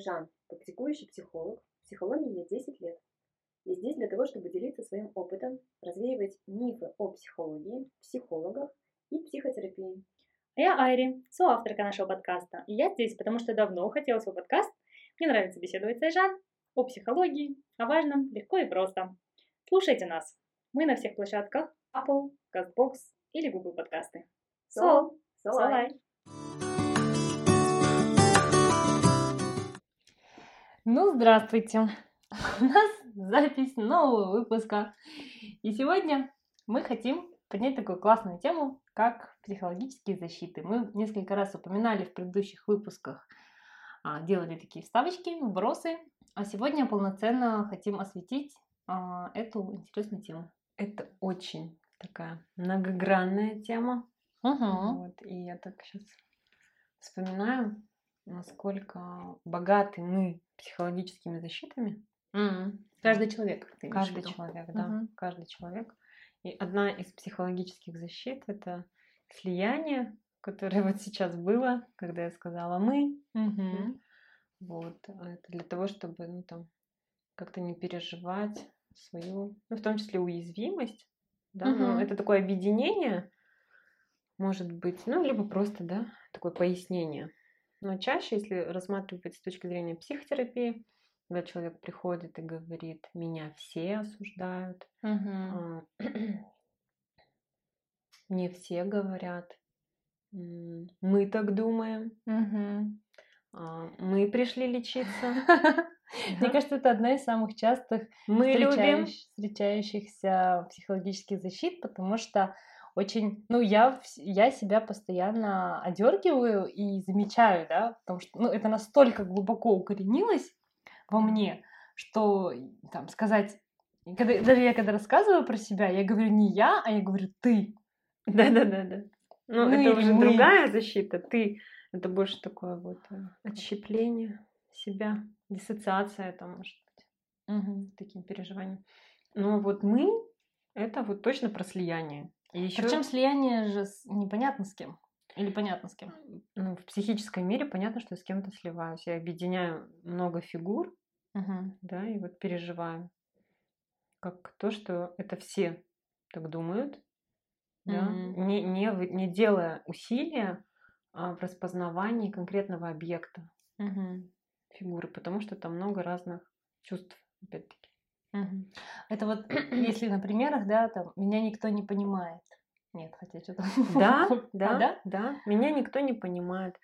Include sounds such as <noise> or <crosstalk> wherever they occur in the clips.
Айжан, практикующий психолог. В психологии я 10 лет. Я здесь для того, чтобы делиться своим опытом, развеивать мифы о психологии, психологах и психотерапии. А я Айри, соавторка нашего подкаста. И я здесь, потому что давно хотела свой подкаст. Мне нравится беседовать с Айжан о психологии, о важном, легко и просто. Слушайте нас. Мы на всех площадках Apple, CastBox или Google подкасты. Сол, Солай. Ну, здравствуйте. <laughs> У нас запись нового выпуска. И сегодня мы хотим поднять такую классную тему, как психологические защиты. Мы несколько раз упоминали в предыдущих выпусках, а, делали такие вставочки, вбросы, а сегодня полноценно хотим осветить а, эту интересную тему. Это очень такая многогранная тема. Угу. Вот, и я так сейчас вспоминаю, насколько богаты мы психологическими защитами. Каждый человек. ты Каждый человек, да, Мгм. каждый человек. И одна из психологических защит это слияние, которое <laughs> вот сейчас было, когда я сказала мы. Мгм. Вот, а это для того, чтобы, ну там, как-то не переживать свою, ну, в том числе уязвимость, да, ну, Мгм. это такое объединение, может быть, ну, либо просто, да, такое пояснение. Но чаще, если рассматривать с точки зрения психотерапии, когда человек приходит и говорит, меня все осуждают, Мгм. а, <clears throat> мне все говорят, мы так думаем, а, мы пришли лечиться, <laughs> Мне кажется, это одна из самых частых мы любим. встречающ- встречающихся психологических защит, потому что очень, ну, я, я себя постоянно одергиваю и замечаю, да, потому что, ну, это настолько глубоко укоренилось во мне, что там сказать, когда, даже я когда рассказываю про себя, я говорю не я, а я говорю ты. Да-да-да-да. Ну, Мы это или уже мы. другая защита. Ты это больше такое вот э, отщепление себя, диссоциация там, может быть, таким переживанием. Но вот мы это вот точно про слияние. И еще Причем слияние же с- непонятно с кем. Или понятно с кем. ну, в психическом мире понятно, что я с кем-то сливаюсь. Я объединяю много фигур, Мгм. да, и вот переживаю. Как то, что это все так думают, да, Мгм. не, не, не делая усилия а, в распознавании конкретного объекта Мгм. фигуры, потому что там много разных чувств, опять-таки. Это вот <clears throat> если на примерах, да, там меня никто не понимает. Нет, хотя что-то. <laughs> Да, А, да, да? да, меня никто не понимает.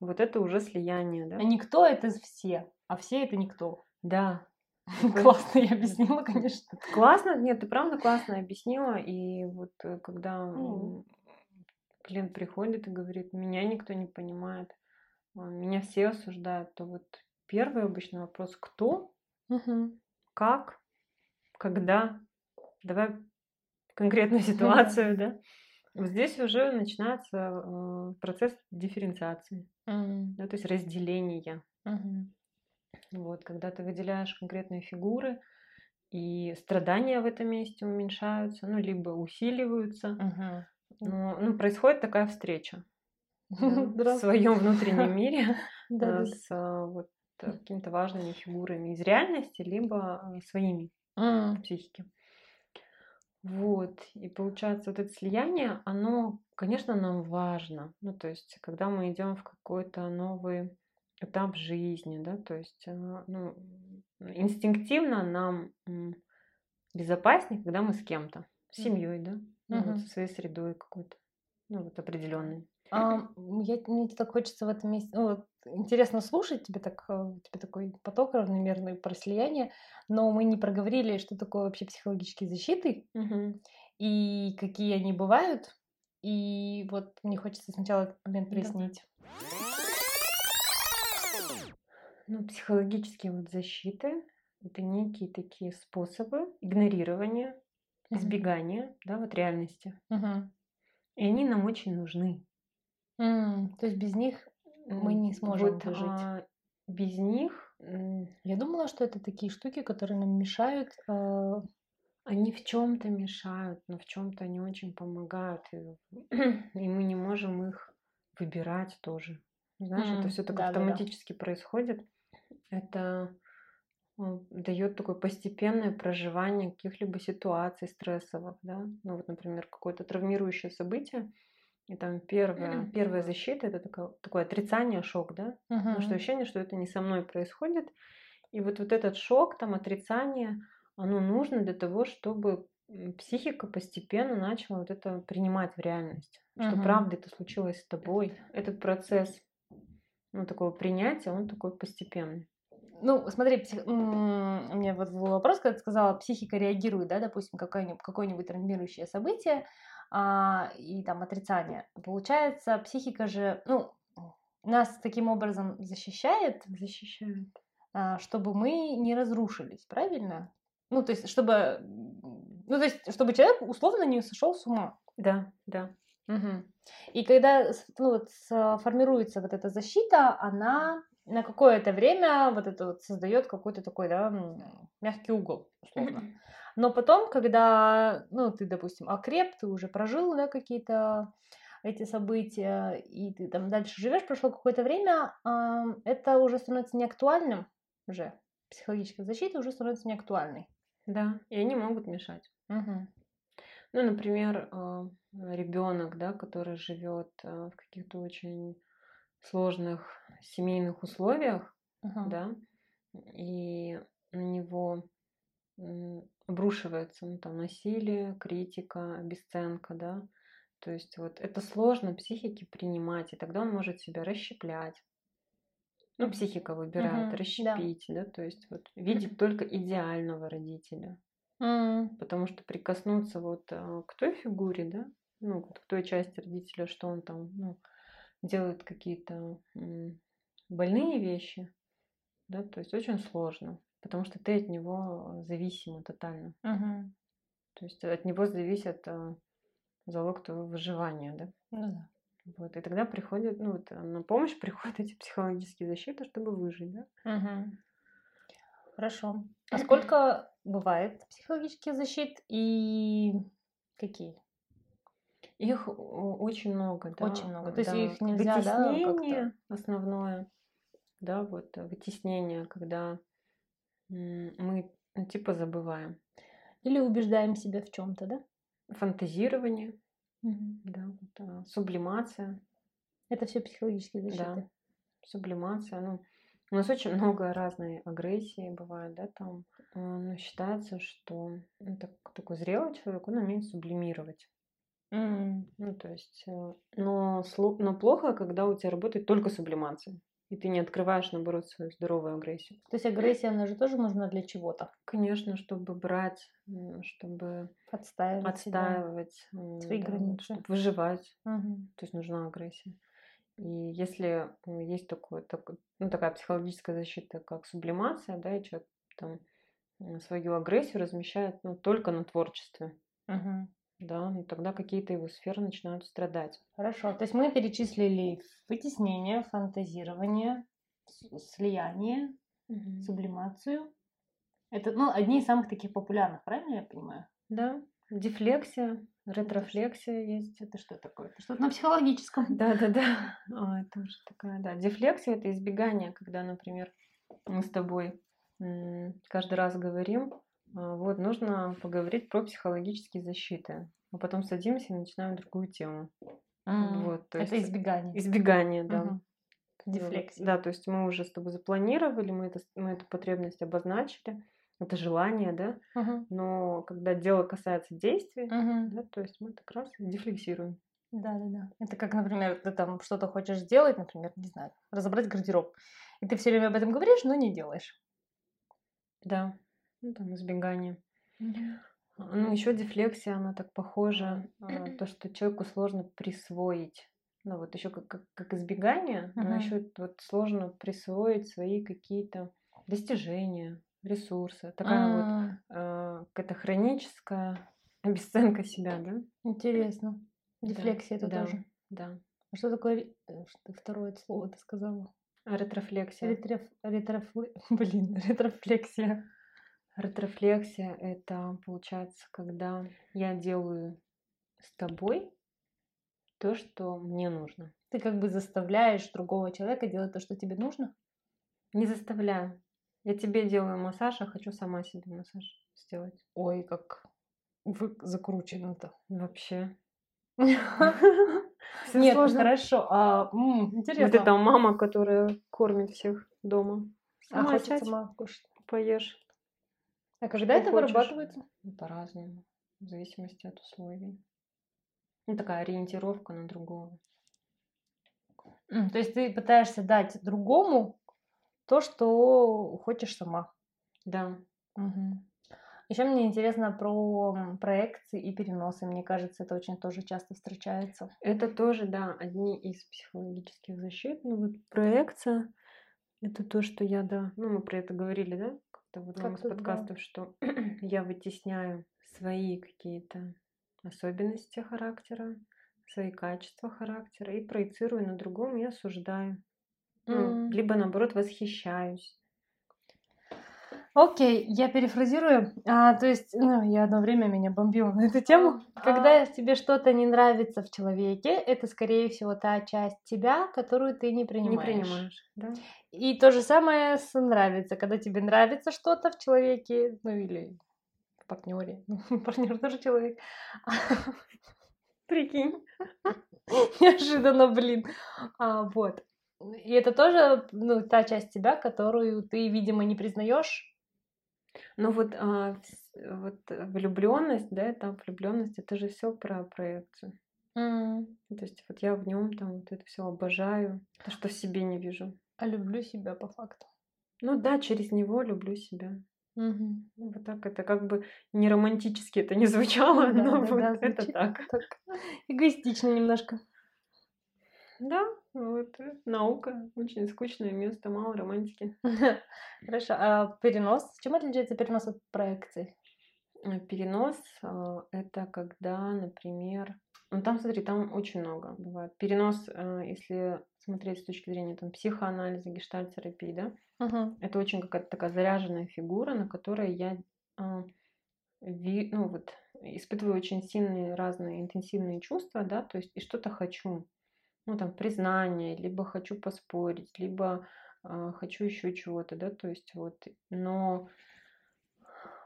Вот это уже слияние, да? А никто это все, а все это никто. Да. <laughs> Классно я объяснила, конечно. Классно, нет, ты правда классно объяснила. И вот э, когда м, клиент приходит и говорит, меня никто не понимает, а, меня все осуждают, то вот первый обычный вопрос, кто, как, когда, давай конкретную <laughs> ситуацию, да. Вот здесь уже начинается э, процесс дифференциации, Мгм. да, то есть разделения. Мгм. Вот, когда ты выделяешь конкретные фигуры, и страдания в этом месте уменьшаются, ну, либо усиливаются. Мгм. Но, ну, происходит такая встреча <laughs> в своем внутреннем <laughs> мире да, с э, вот какими-то важными фигурами из реальности, либо э, своими психики. Вот, и получается, вот это слияние, оно, конечно, нам важно. Ну, то есть, когда мы идем в какой-то новый этап жизни, да, то есть, э, ну, инстинктивно нам безопаснее, когда мы с кем-то, с семьей, да, ну, вот Мгм. со своей средой какой-то, ну, вот определенной. А, я, мне так хочется в этом месте, ну, вот, интересно слушать тебе так, э, у тебя такой поток равномерный про слияние, но мы не проговорили, что такое вообще психологические защиты и какие они бывают. И вот мне хочется сначала этот момент прояснить. Ну, психологические вот защиты — это некие такие способы игнорирования, избегания, да, вот реальности. Мгм. И они нам очень нужны. М, То есть без них мы не сможем вот, выжить. а, без них Я думала, что это такие штуки, которые нам мешают. э, они в чем-то мешают, но в чем-то они очень помогают. И, <clears throat> и мы не можем их выбирать тоже. Знаешь, это М, все так да-да-да. автоматически происходит. Это дает такое постепенное проживание каких-либо ситуаций стрессовых, да. Ну вот, например, какое-то травмирующее событие, и там первая, первая защита это такое, такое отрицание, шок, да. Потому что ощущение, что это не со мной происходит. И вот, вот этот шок, там, отрицание, оно нужно для того, чтобы психика постепенно начала вот это принимать в реальность. Что Мгм. правда это случилось с тобой. Этот процесс ну, такого принятия, он такой постепенный. Ну, смотри, псих- у меня вот был вопрос, когда ты сказала, психика реагирует, да, допустим, какое-нибудь, какое-нибудь травмирующее событие а, и там отрицание. Получается, психика же, ну, нас таким образом защищает, Защищает. а, чтобы мы не разрушились, правильно? Ну, то есть, чтобы, ну, то есть, чтобы человек условно не сошел с ума. Да, да. Мгм. И когда ну, вот, формируется вот эта защита, она на какое-то время вот это вот создает какой-то такой, да, мягкий угол, условно. Но потом, когда, ну, ты, допустим, окреп, ты уже прожил, да, какие-то эти события, и ты там дальше живешь, прошло какое-то время, это уже становится неактуальным уже. Психологическая защита уже становится неактуальной. Да, и они могут мешать. Мгм. Ну, например, ребенок, да, который живет в каких-то очень сложных семейных условиях, Ага. да, и на него обрушивается ну, там, насилие, критика, обесценка, да. То есть вот это сложно психике принимать, и тогда он может себя расщеплять. Ну, психика выбирает да. расщепить, да, то есть вот видеть только идеального родителя. М. Потому что прикоснуться вот а, к той фигуре, да, ну, вот к той части родителя, что он там, ну, делает какие-то больные вещи, да, то есть очень сложно, потому что ты от него зависима тотально. Мгм. То есть от него зависит а, залог твоего выживания, да. Ну да. Вот, и тогда приходит, ну, вот, а, на помощь <laughs> приходят эти психологические защиты, чтобы выжить, да. Мгм. Хорошо. А сколько бывает психологических защит и какие? Их очень много, да. Очень много. То есть да. их нельзя, да, как-то- Вытеснение основное, да, вот э, вытеснение, когда мы ну, типа забываем. Или убеждаем себя в чем-то, да? Фантазирование, Мгм. да, вот, а, сублимация, Это все психологические защиты. да, сублимация. Ну, у нас очень много разной агрессии бывает, да, там. А, Но считается, что ну, так- такой зрелый человек, он умеет сублимировать. М. Ну, то есть, э, но, но плохо, когда у тебя работает только сублимация, и ты не открываешь, наоборот, свою здоровую агрессию. То есть агрессия, она же тоже нужна для чего-то. Конечно, чтобы брать, чтобы Отстаивать себя. отстаивать, м, Свои да, границы. чтобы выживать, Мгм. то есть нужна агрессия. И если есть такое, так- ну, такая психологическая защита, как сублимация, да, и человек там свою агрессию размещает ну, только на творчестве, Мгм. Да, ну, тогда какие-то его сферы начинают страдать. Хорошо. То есть мы перечислили вытеснение, фантазирование, слияние, сублимацию. Это, ну, одни из самых таких популярных, правильно я понимаю? Да, дефлексия, ретрофлексия есть. Это что такое? Это что-то на психологическом. <laughs> Да, да, да. Это уже такая, да. Дефлексия это избегание, когда, например, мы с тобой каждый раз говорим, вот, нужно поговорить про психологические защиты. А потом садимся и начинаем другую тему. М, Вот, то Это есть избегание. Избегание, да. Мгм. Дефлексия. Да, то есть мы уже с тобой запланировали, мы, это, мы эту потребность обозначили, это желание, да, Мгм. но когда дело касается действий, Мгм. да, то есть мы как раз дефлексируем. Да, да, да. Это как, например, ты там что-то хочешь сделать, например, не знаю, разобрать гардероб. И ты все время об этом говоришь, но не делаешь. Да, ну там избегание. А, Ну, еще дефлексия, она так похожа, а, то, что человеку сложно присвоить. Ну, вот еще как, как, как избегание, но Мгм. еще вот сложно присвоить свои какие-то достижения, ресурсы. Такая вот М, а, какая-то хроническая обесценка себя, да? Интересно. Да, Дефлексия это да. тоже. Да. А что такое ре- э, что второе слово ты сказала? Ретрофлексия. Ретреф... ретрофле- <laughs> Блин, ретрофлексия. Ретрофлексия это получается, когда я делаю с тобой то, что мне нужно. Ты как бы заставляешь другого человека делать то, что тебе нужно? Не заставляю. Я тебе делаю массаж, а хочу сама себе массаж сделать. Ой, как вы закручено-то. Вообще. <laughs> Нет, сложно. хорошо. А, интересно. Вот эта мама, которая кормит всех дома. А сядь, сама кушать. поешь. А когда это хочешь. вырабатывается? Ну, По-разному. В зависимости от условий. Ну, такая ориентировка на другого. То есть ты пытаешься дать другому то, что хочешь сама. Да. Еще мне интересно про проекции и переносы. Мне кажется, это очень тоже часто встречается. Это тоже, да, одни из психологических защит. Ну, вот проекция, это то, что я, да, ну, мы про это говорили, да, как-то в одном из Как-то да. подкастов, что <clears throat> я вытесняю свои какие-то особенности характера, свои качества характера и проецирую на другом и осуждаю. Ну, М. либо, наоборот, восхищаюсь. Окей, я перефразирую. А, то есть, ну, я одно время меня бомбила на эту тему. Когда тебе что-то не нравится в человеке, это, скорее всего, та часть тебя, которую ты не принимаешь. Не принимаешь, да? И то же самое с нравится. Когда тебе нравится что-то в человеке, ну или в партнере, <laughs> партнер тоже человек. <laughs> Прикинь. <laughs> Неожиданно, блин. А, вот. И это тоже ну, та часть тебя, которую ты, видимо, не признаешь. Ну вот, а, вот влюбленность, да, там влюбленность, это же все про проекцию. То есть вот я в нем там вот это все обожаю, то, что в себе не вижу. А люблю себя по факту. Ну да, через него люблю себя. Ну, Вот так это как бы не романтически это не <laughs> звучало, Да, но да, вот да, это так. так эгоистично немножко. Да, вот э, наука, очень скучное место, мало романтики. <laughs> Хорошо. А перенос? Чем отличается перенос от проекции? Э, Перенос а, это когда, например, ну там смотри, там очень много бывает. Перенос, э, если смотреть с точки зрения там психоанализа, гештальт-терапии, да, Мгм. это очень какая-то такая заряженная фигура, на которой я а, ви- ну, вот, испытываю очень сильные разные интенсивные чувства, да, то есть и что-то хочу. Ну, там, признание, либо хочу поспорить, либо а, хочу еще чего-то, да, то есть вот, но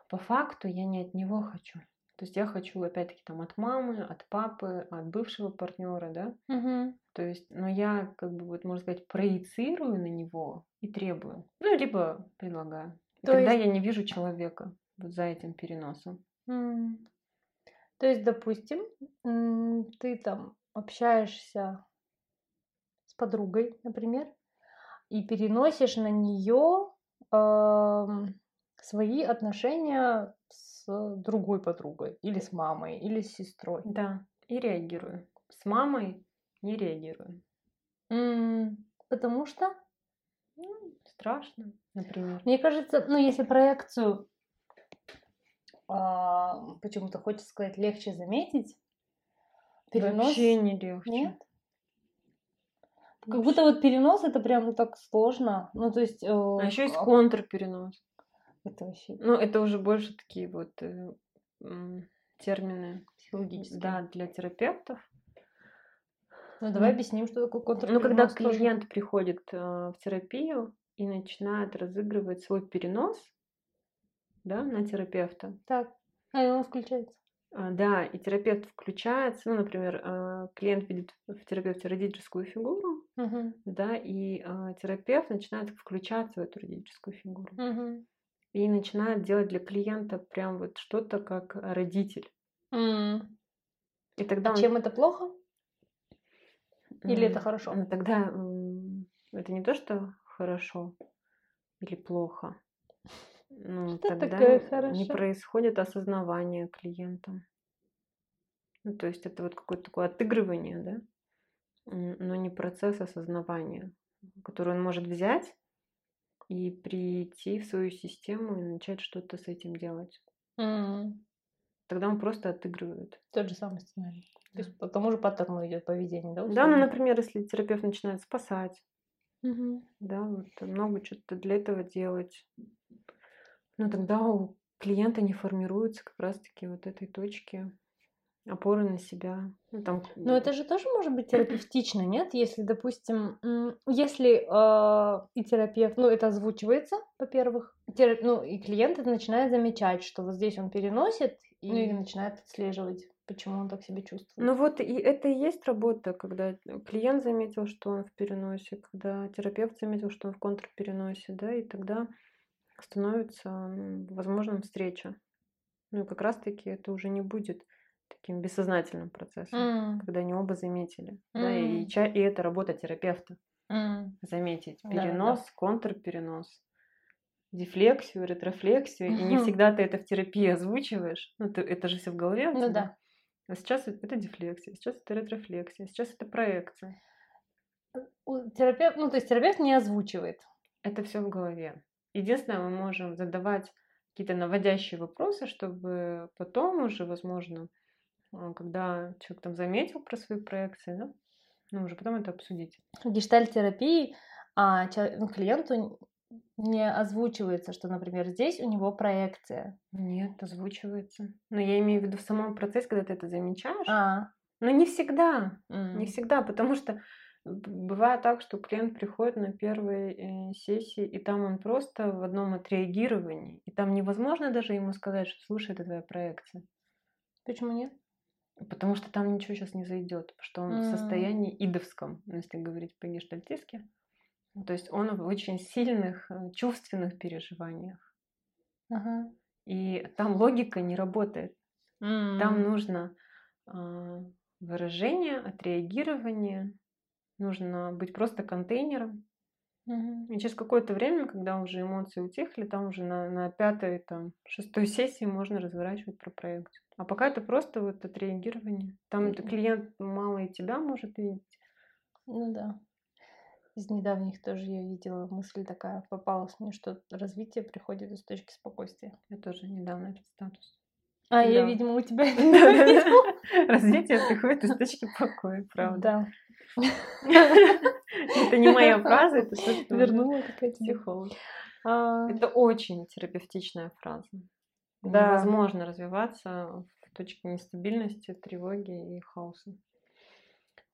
по факту я не от него хочу. То есть я хочу, опять-таки, там, от мамы, от папы, от бывшего партнера, да, Мгм. то есть, но я, как бы, вот, можно сказать, проецирую на него и требую. Ну, либо предлагаю. И То тогда есть- я не вижу человека вот за этим переносом. М. То есть, допустим, ты там общаешься подругой, например, и переносишь на нее свои отношения с другой подругой, или с мамой, или с сестрой. Да, и реагирую. С мамой не реагирую. М, Потому что, Ну, страшно, например. мне кажется, ну, если проекцию а, почему-то хочется сказать легче заметить, перенос Вообще не легче. нет. Как будто вот перенос это прям так сложно. Ну, то есть... А еще есть а, контрперенос. Это вообще Ну, это уже больше такие вот э, м, термины, психологически. да, для терапевтов. Ну, давай М. объясним, что такое Ну, контрперенос. когда тоже. клиент приходит э, в терапию и начинает разыгрывать свой перенос, да, на терапевта, Так, а и он включается. А, да, и терапевт включается, ну, например, э, клиент видит в терапевте родительскую фигуру, Мгм, да, и э, терапевт начинает включаться в эту родительскую фигуру мгм. и начинает делать для клиента прям вот что-то как родитель. М. И тогда А он чем это плохо? Или это М, хорошо? Тогда это не то, что хорошо или плохо. Ну, Что тогда такое не хорошо? происходит осознавание клиента. Ну, то есть это вот какое-то такое отыгрывание, да, но не процесс осознавания, который он может взять и прийти в свою систему и начать что-то с этим делать. М. Тогда он просто отыгрывает. Тот же самый сценарий. То Да. есть по тому же паттерну идет поведение, да? Да, ну, например, если терапевт начинает спасать, Мгм. да, вот много что-то для этого делать. Но тогда у клиента не формируется как раз-таки вот этой точки опоры на себя. Ну, там... Но это же тоже может быть <clears throat> терапевтично, нет? Если, допустим, если э, и терапевт, ну, это озвучивается, во-первых, терап... ну, и клиент это начинает замечать, что вот здесь он переносит, и... ну, и начинает отслеживать почему он так себя чувствует. Ну вот и это и есть работа, когда клиент заметил, что он в переносе, когда терапевт заметил, что он в контрпереносе, да, и тогда становится возможным встреча. Ну и как раз-таки это уже не будет таким бессознательным процессом, mm. когда они оба заметили. Mm. Да, и, и это работа терапевта. Mm. Заметить перенос, да, да. контрперенос, дефлексию, ретрофлексию. Mm-hmm. И не всегда ты это в терапии озвучиваешь. Ну, ты, это же все в голове. Ну да. А сейчас это дефлексия, сейчас это ретрофлексия, сейчас это проекция. Терапевт, ну, то есть терапевт не озвучивает. Это все в голове. Единственное, мы можем задавать какие-то наводящие вопросы, чтобы потом уже, возможно, а, когда человек там заметил про свои проекции, да, ну, уже потом это обсудить. В гештальтерапии а, ну, клиенту не озвучивается, что, например, здесь у него проекция. Нет, озвучивается. Но я имею в виду в самом процессе, когда ты это замечаешь. А. Но не всегда. Mm. Не всегда, потому что бывает так, что клиент приходит на первой э, сессии, и там он просто в одном отреагировании. И там невозможно даже ему сказать, что слушай, это твоя проекция. Почему нет? Потому что там ничего сейчас не зайдет, потому что он mm. в состоянии идовском, если говорить по-гештальтистски. То есть он в очень сильных э, чувственных переживаниях. Ага. И там логика не работает. Mm. Там нужно э, выражение, отреагирование, нужно быть просто контейнером. Mm-hmm. И через какое-то время, когда уже эмоции утихли, там уже на, на пятой, там, шестой сессии можно разворачивать про проекцию. А пока это просто вот отреагирование. Там mm-hmm. клиент мало и тебя может видеть. Ну да из недавних тоже я видела мысль такая, попалась мне, что развитие приходит из точки спокойствия. Я тоже недавно этот статус. А, я, видимо, у тебя <laughs> <laughs> Развитие приходит из точки покоя, правда. Да. Это не моя фраза, это что Вернула какая-то психолог. А. Это очень терапевтичная фраза. Да. Невозможно развиваться в точке нестабильности, тревоги и хаоса.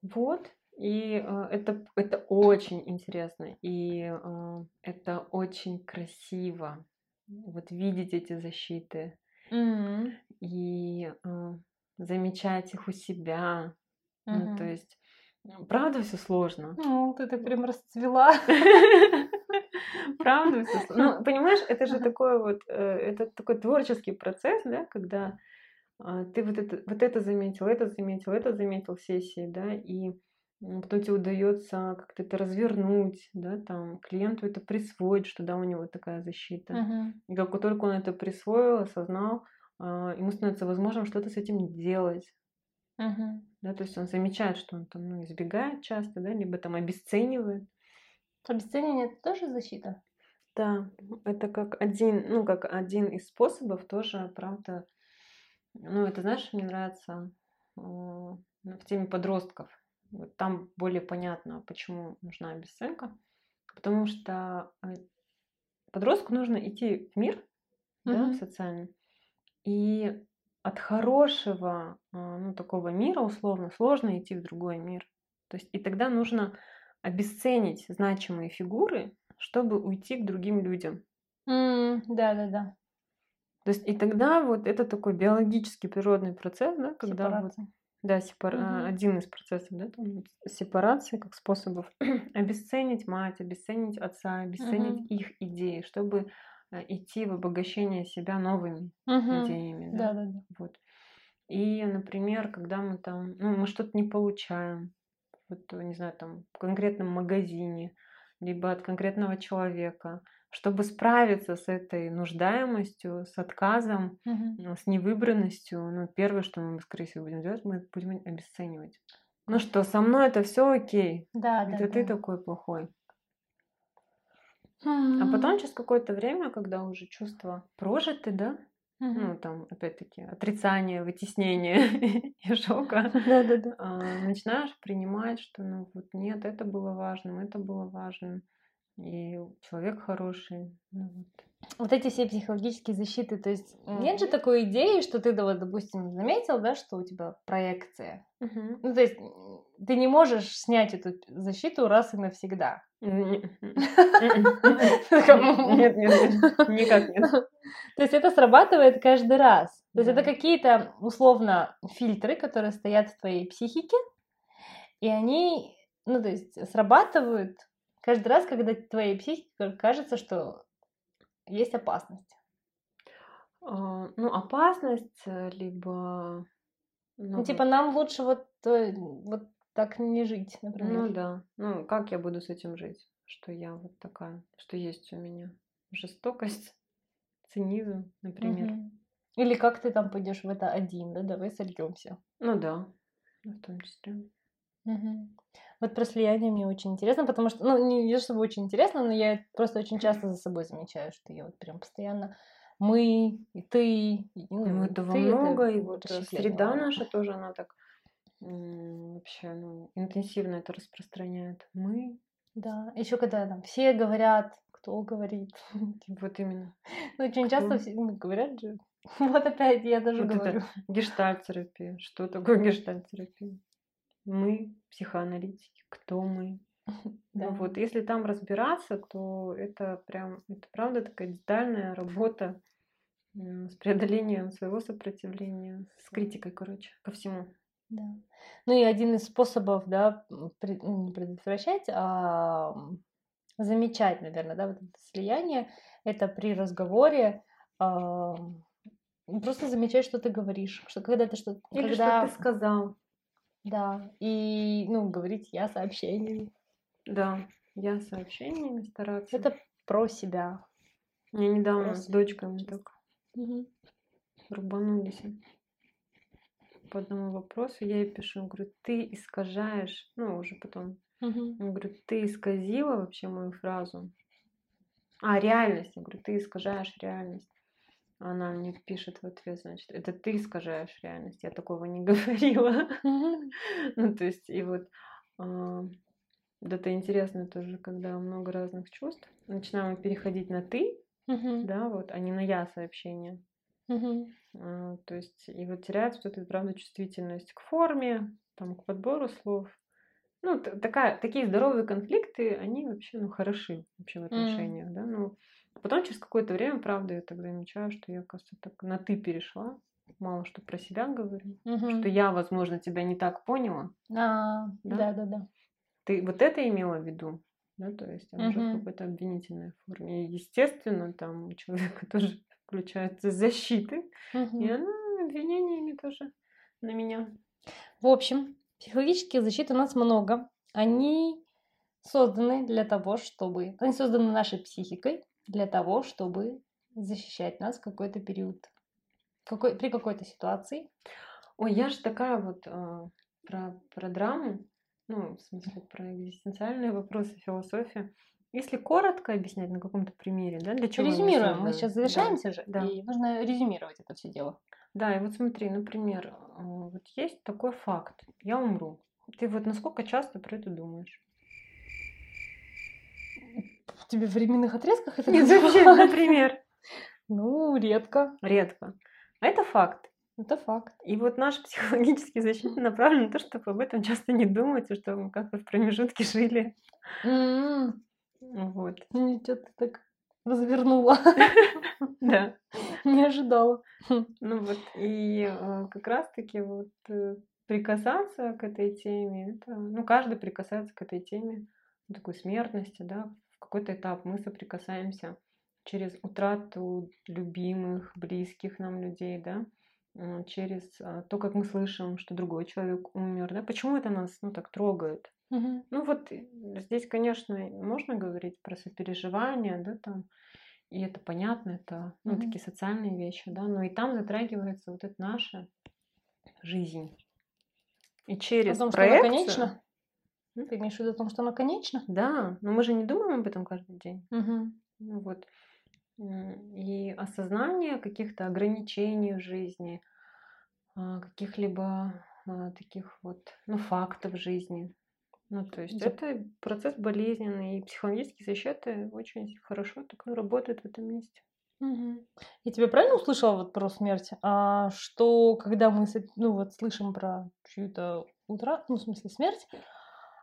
Вот. И э, это, это очень интересно, и э, это очень красиво. Вот видеть эти защиты mm-hmm. и э, замечать их у себя. Mm-hmm. Ну, то есть, правда, все сложно. Ну, ты так прям расцвела. <laughs> Правда, все сложно. Ну, понимаешь, это же такой вот, э, это такой творческий процесс, да, когда э, ты вот это, вот это заметил, это заметил, это заметил в сессии, да, и потом тебе удается как-то это развернуть, да, там, клиенту это присвоить, что да, у него такая защита. Uh-huh. И как только он это присвоил, осознал, а, ему становится возможным что-то с этим делать. Uh-huh. Да, то есть он замечает, что он там ну, избегает часто, да, либо там обесценивает. Обесценивание это тоже защита? Да, это как один, ну, как один из способов тоже, правда. Ну, это, знаешь, мне нравится в теме подростков вот там более понятно, почему нужна обесценка. Потому что э, подростку нужно идти в мир, mm-hmm. да, социальный. И от хорошего, а, ну, такого мира, условно, сложно идти в другой мир. То есть и тогда нужно обесценить значимые фигуры, чтобы уйти к другим людям. Mm, да, да, да. То есть и тогда вот это такой биологический природный процесс, да, когда Сепарация. вот да, сепар... угу. один из процессов, да, там, сепарации как способов <clears throat> обесценить мать, обесценить отца, обесценить угу. их идеи, чтобы идти в обогащение себя новыми угу. идеями. Да? Да, да, да. Вот. И, например, когда мы там, ну, мы что-то не получаем, вот, не знаю, там, в конкретном магазине, либо от конкретного человека, чтобы справиться с этой нуждаемостью, с отказом, угу. с невыбранностью, ну, первое, что мы, скорее всего, будем делать, мы будем обесценивать. Ну что, со мной это все окей. Да, это да, ты да. такой плохой. А потом через какое-то время, когда уже чувства прожиты, да, угу. ну там опять-таки отрицание, вытеснение <laughs> и шока, Да-да-да. А, начинаешь принимать, что ну вот нет, это было важным, это было важным и человек хороший. Ну, вот. вот эти все психологические защиты, то есть нет же такой идеи, что ты, да, вот, допустим, заметил, да, что у тебя проекция. Мгм. Ну, то есть ты не можешь снять эту защиту раз и навсегда. Нет, нет, нет, никак нет. То есть это срабатывает каждый раз. То есть это какие-то условно фильтры, которые стоят в твоей психике, и они, ну, то есть срабатывают каждый раз, когда твоей психике кажется, что есть опасность. А, Ну, опасность, э, либо... Ну, Ну, типа, нам лучше вот, э, вот так не жить, ну например. да. Ну, как я буду с этим жить? Что я вот такая, что есть у меня жестокость, <laughs> цинизм, например. Мгм. Или как ты там пойдешь в это один, да, давай сольемся. Ну да, ну, в том числе. Мгм. Вот про слияние мне очень интересно, потому что, ну, не то чтобы очень интересно, но я просто очень часто за собой замечаю, что я вот прям постоянно мы и ты, и, ну, Ну, этого ты, это много, и вот э, среда наша тоже, она так вообще, ну, интенсивно это распространяет. Мы, Да, еще когда там все говорят, кто говорит. <laughs> вот именно, Ну, Очень часто кто? все ну, говорят же. <laughs> Вот опять я даже Вот это говорю. гештальт-терапия. Что такое гештальт-терапия? Мы, психоаналитики, кто мы? <laughs> Да. Ну вот, если там разбираться, то это прям, это правда такая детальная работа с преодолением своего сопротивления, с критикой, короче, ко всему. Да. Ну и один из способов, да, ну, не предотвращать, а замечать, наверное, да, вот это слияние, это при разговоре ам, просто замечать, что ты говоришь, что когда ты что, Или когда, что ты сказал. Да, и, ну, говорить я сообщениями. Да, я сообщениями стараться. Это про себя. Мне недавно про с себя дочками чисто. так Мгм. рубанулись по одному вопросу. Я ей пишу, говорю, ты искажаешь, ну, уже потом, Мгм. я говорю, ты исказила вообще мою фразу. А, реальность. Я говорю, ты искажаешь реальность. Она мне пишет в ответ, значит, это ты искажаешь реальность. Я такого не <laughs> говорила. Ну, то есть, и вот а, это интересно тоже, когда много разных чувств. Начинаем переходить на ты, да, вот, а не на я сообщение. А, То есть, и вот теряется вот эта, правда, чувствительность к форме, там, к подбору слов. Ну, такая, такие здоровые конфликты, они вообще, ну, хороши вообще в отношениях, да, ну, потом через какое-то время, правда, я тогда замечаю, что я, кажется, так на ты перешла, мало что про себя говорю, что Мгм. я, возможно, тебя не так поняла, А, Да? да, да, да. ты вот это имела в виду, да, то есть она уже в какой-то обвинительной форме. И, естественно, там у человека <laughs> тоже включаются защиты, и Мгм. она обвинениями тоже на меня. В общем, психологических защит у нас много. Они созданы для того, чтобы... Они созданы нашей психикой для того, чтобы защищать нас в какой-то период. Какой, при какой-то ситуации. Ой, я же такая вот а, про, про драму, ну, в смысле, про экзистенциальные вопросы, философия. Если коротко объяснять на каком-то примере, да, для чего Резюмируем. Мы сейчас Да, завершаемся же, да. и нужно резюмировать это все дело. Да, и вот смотри, например, а, вот есть такой факт. Я умру. Ты вот насколько часто про это думаешь? Тебе в временных отрезках это Нет, вообще, например. <laughs> Ну, редко. Редко. А это факт. Это факт. И вот наш психологический защита направлен на то, чтобы об этом часто не думать, и чтобы мы как-то в промежутке жили. Вот. Ничего ты так развернула. <laughs> Да. <laughs> Не ожидала. Ну вот, и э, как раз-таки вот э, прикасаться к этой теме, это, ну, каждый прикасается к этой теме ну, такой смертности, да, какой-то этап мы соприкасаемся через утрату любимых, близких нам людей, да, м, через а, то, как мы слышим, что другой человек умер, да, почему это нас, ну, так трогает? Мгм. Ну вот здесь, конечно, можно говорить про сопереживание, да, там, и это понятно, это ну, Мгм. такие социальные вещи, да, но и там затрагивается вот эта наша жизнь. И через том, что оно проекцию... М? Ты имеешь в виду о том, что оно конечно? Да, но мы же не думаем об этом каждый день. Ну вот. И осознание каких-то ограничений в жизни, а, каких-либо а, таких вот, ну, фактов жизни. Ну, то есть Да. это процесс болезненный, и психологические защиты очень хорошо так работают в этом месте. Мгм. Я тебя правильно услышала вот про смерть? А, что когда мы ну, вот, слышим про чью-то утрату, ну, в смысле смерть,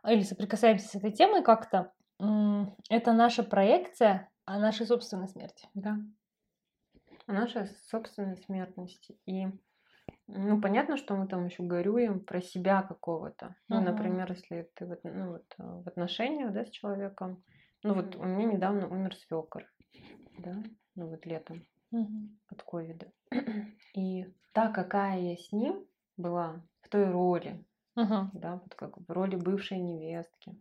или соприкасаемся с этой темой как-то, это наша проекция о нашей собственной смерти. Да. О нашей собственной смертности. И, ну, понятно, что мы там еще горюем про себя какого-то. Ну, Мгм. например, если ты вот, ну, вот, э, в отношениях, да, с человеком. Ну, вот у меня недавно умер свекор, да, ну, вот летом Мгм. от ковида. <clears throat> И та, какая я с ним была в той роли, Мгм. да, вот как в роли бывшей невестки.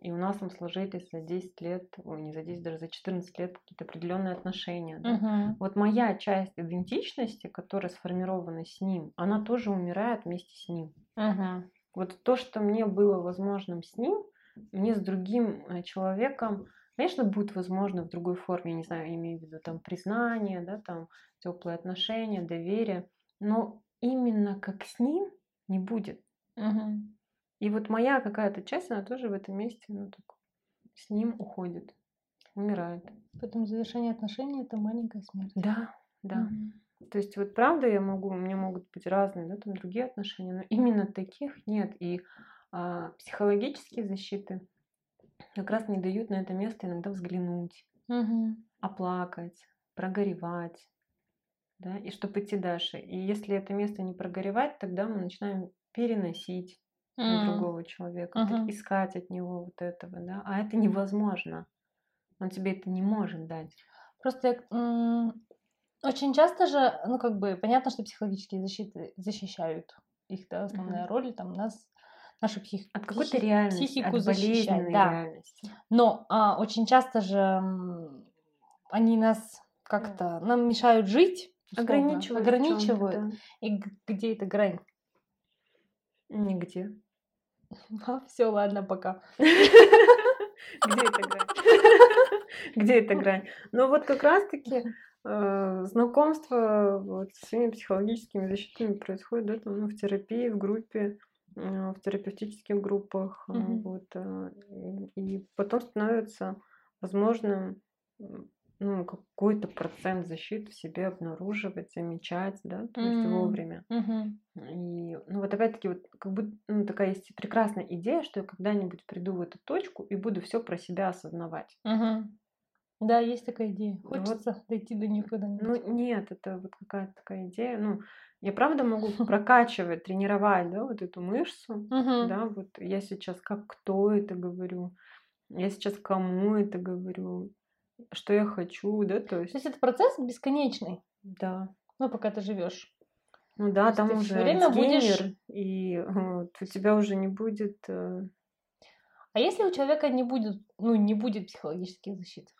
И у нас там сложились за 10 лет, ой, не за 10, даже за 14 лет какие-то определенные отношения. да. Мгм. Вот моя часть идентичности, которая сформирована с ним, она тоже умирает вместе с ним. Мгм. Вот то, что мне было возможным с ним, мне с другим э, человеком, конечно, будет возможно в другой форме, я не знаю, имею в виду там признание, да, там теплые отношения, доверие, но именно как с ним не будет. Мгм. И вот моя какая-то часть, она тоже в этом месте, ну, так, с ним уходит, умирает. Поэтому завершение отношений это маленькая смерть. Да, да. Мгм. То есть вот правда я могу, у меня могут быть разные, да, там другие отношения, но именно таких нет. И а, психологические защиты как раз не дают на это место иногда взглянуть, Мгм. оплакать, прогоревать, да, и чтобы идти дальше. И если это место не прогоревать, тогда мы начинаем переносить на М. другого человека, Мгм. искать от него вот этого, да, а это невозможно. Он тебе это не может дать. Просто м, очень часто же, ну, как бы, понятно, что психологические защиты защищают. Их, да, основная Мгм. роль, там, нас, нашу псих... От какой-то психи- реальности, психику от защищать, да. реальности. Но а, очень часто же они нас как-то, нам мешают жить, условно, Ограничивают. ограничивают. да. И где эта грань? Нигде. все, ладно, пока. <laughs> Где эта грань? <laughs> Где эта грань? Ну вот как раз-таки э, знакомство вот с своими психологическими защитами происходит да, там, ну, в терапии, в группе, э, в терапевтических группах. э. Вот, и, потом становится возможным ну, какой-то процент защиты в себе обнаруживать, замечать, да, то есть М. вовремя. Мгм. И, ну вот опять-таки, вот как будто ну, такая есть прекрасная идея, что я когда-нибудь приду в эту точку и буду все про себя осознавать. Мгм. Да, есть такая идея. Вот. Хочется дойти до нее когда-нибудь. Ну нет, это вот какая-то такая идея. Ну, я правда могу <laughs> прокачивать, тренировать, да, вот эту мышцу. Мгм. Да, вот я сейчас как кто это говорю, я сейчас кому это говорю, что я хочу, да, то То есть, есть это процесс бесконечный, да. ну, пока ты живешь. Ну да, есть там уже всё время будешь- и вот, у тебя уже не будет э, А если у человека не будет, ну, не будет психологических защит?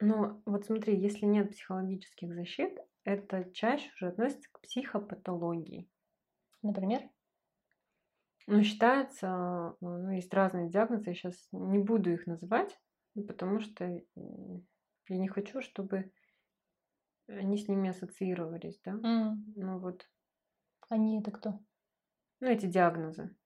Ну, вот смотри, если нет психологических защит, это чаще уже относится к психопатологии. Например? Но считается, э, ну, есть разные диагнозы, я сейчас не буду их называть, ну, потому что м, я не хочу, чтобы они с ними ассоциировались, да. М, Ну вот, Они это кто? ну эти диагнозы,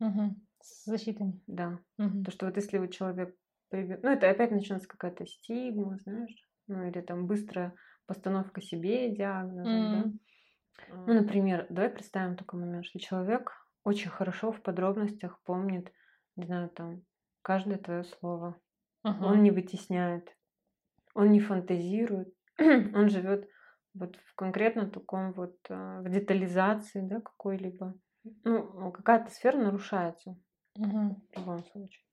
Мгм. С защитами. да. Мгм. То, что вот если вот человек, приве- ну это опять начнется какая-то стигма, знаешь, ну или там быстрая постановка себе диагноза, да. М. Ну, например, давай представим такой момент, что человек очень хорошо в подробностях помнит, не знаю, там, каждое твое слово. Ага. Он не вытесняет, он не фантазирует, <clears throat> он живет вот в конкретно таком вот а, в детализации, да, какой-либо. Ну, какая-то сфера нарушается Мгм. в любом случае.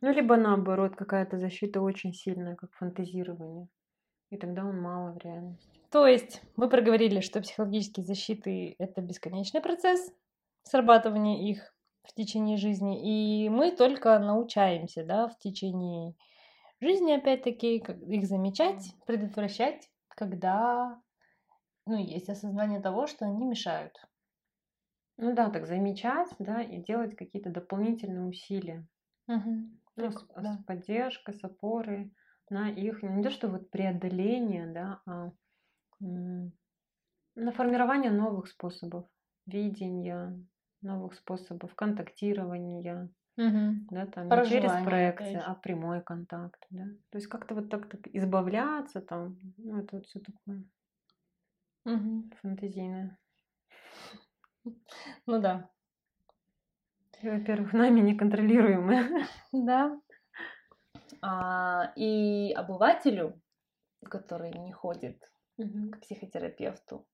Ну, либо наоборот, какая-то защита очень сильная, как фантазирование. И тогда он мало в реальности. То есть мы проговорили, что психологические защиты это бесконечный процесс срабатывания их в течение жизни, и мы только научаемся, да, в течение жизни, опять-таки, их замечать, предотвращать, когда, ну, есть осознание того, что они мешают. Ну да, так замечать, да, и делать какие-то дополнительные усилия. Мгм. Ну, Так, с, да. с поддержкой, с опорой на их, не то что вот преодоление, да, а на формирование новых способов видения, новых способов контактирования, Мгм. да, там не через проекции, а прямой контакт, да. То есть как-то вот так, так избавляться там, ну это вот все такое Мгм. фантазийное. Ну да. Во-первых, нами неконтролируемое. Да. А, и обывателю, который не ходит Мгм. к психотерапевту,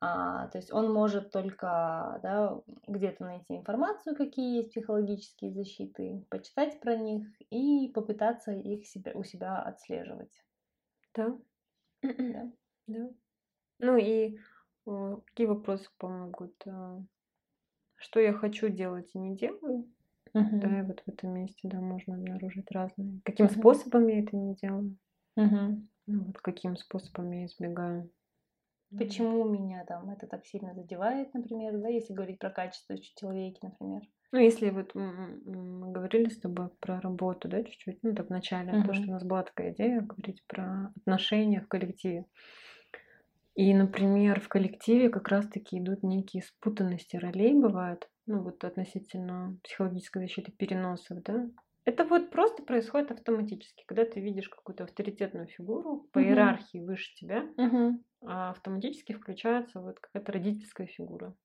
а, то есть он может только да, где-то найти информацию, какие есть психологические защиты, почитать про них и попытаться их себя, у себя отслеживать. Да. Да? <clears throat> Да. Ну и э, какие вопросы помогут? а, Что я хочу делать и не делаю? Да, и вот в этом месте, да, можно обнаружить разные. Каким Мгм. способом я это не делаю? Мгм. Ну, вот каким способом я избегаю. Почему меня там это так сильно задевает, например, да, если говорить про качество в человеке, например. Ну, если вот мы говорили с тобой про работу, да, чуть-чуть, ну, так в начале, то, что у нас была такая идея говорить про отношения в коллективе. И, например, в коллективе как раз-таки идут некие спутанности ролей, бывают, ну, вот относительно психологической защиты переносов, да. Это вот просто происходит автоматически, когда ты видишь какую-то авторитетную фигуру по Мгм. иерархии выше тебя, Мгм. А автоматически включается вот какая-то родительская фигура.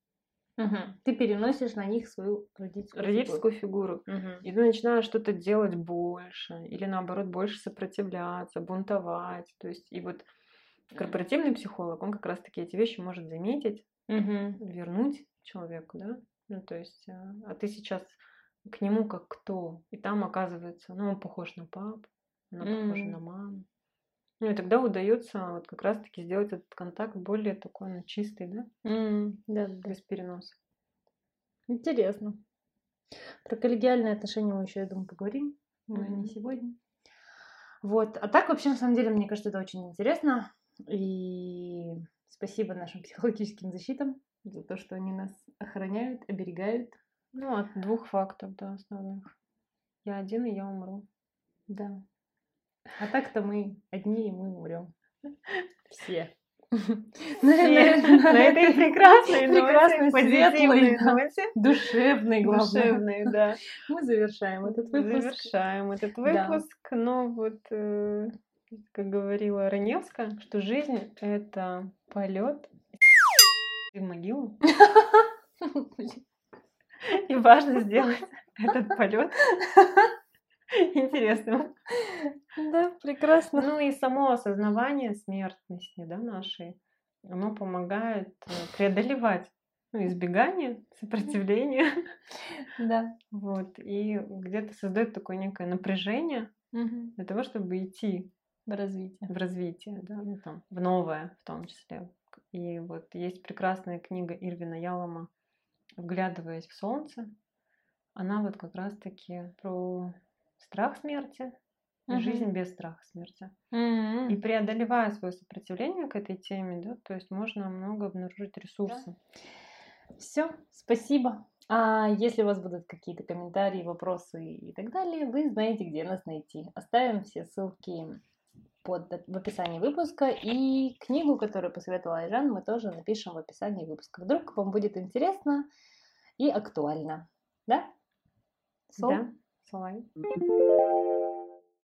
Мгм. Ты переносишь на них свою родительскую, Родительскую фигуру. фигуру. Мгм. И ты начинаешь что-то делать больше, или наоборот больше сопротивляться, бунтовать. То есть, и вот корпоративный психолог, он как раз-таки эти вещи может заметить, Мгм. вернуть человеку, да? Ну, то есть, а а ты сейчас к нему как кто? И там оказывается, ну, он похож на папу, она похожа на маму. Ну, и тогда удается вот как раз-таки сделать этот контакт более такой, ну, чистый, да? М, Да, да. Без переноса. Интересно. Про коллегиальные отношения мы еще, я думаю, поговорим, но не Мгм. сегодня. Вот. А так вообще, на самом деле, мне кажется, это очень интересно. И спасибо нашим психологическим защитам за то, что они нас охраняют, оберегают. Ну, от двух фактов, да, основных. Я один, и я умру. Да. А так-то мы одни, и мы умрем. <laughs> Все. На этой прекрасной прекрасной, светлой, да. ноте, Душевный, главное. душевной, да, <laughs> Мы завершаем этот выпуск. завершаем этот Да. выпуск. Но вот, э, как говорила Раневская, что жизнь — это полет в могилу. <laughs> И важно сделать этот полет <laughs> интересным. Да, прекрасно. Ну и само осознавание смертности да, нашей, оно помогает э, преодолевать ну, избегание, сопротивление. Да. Вот, и где-то создает такое некое напряжение Мгм. для того, чтобы идти В развитии. в развитие, да, ну, там, в новое в том числе. И вот есть прекрасная книга Ирвина Ялома «Вглядываясь в солнце». Она вот как раз-таки про страх смерти, и Мгм. жизнь без страха смерти. М. И преодолевая свое сопротивление к этой теме, да, то есть можно много обнаружить ресурсов. Все, спасибо. А если у вас будут какие-то комментарии, вопросы и так далее, вы знаете, где нас найти. Оставим все ссылки под, в описании выпуска. И книгу, которую посоветовала Айжан, мы тоже напишем в описании выпуска. Вдруг вам будет интересно и актуально. Да? Сол? Да, soil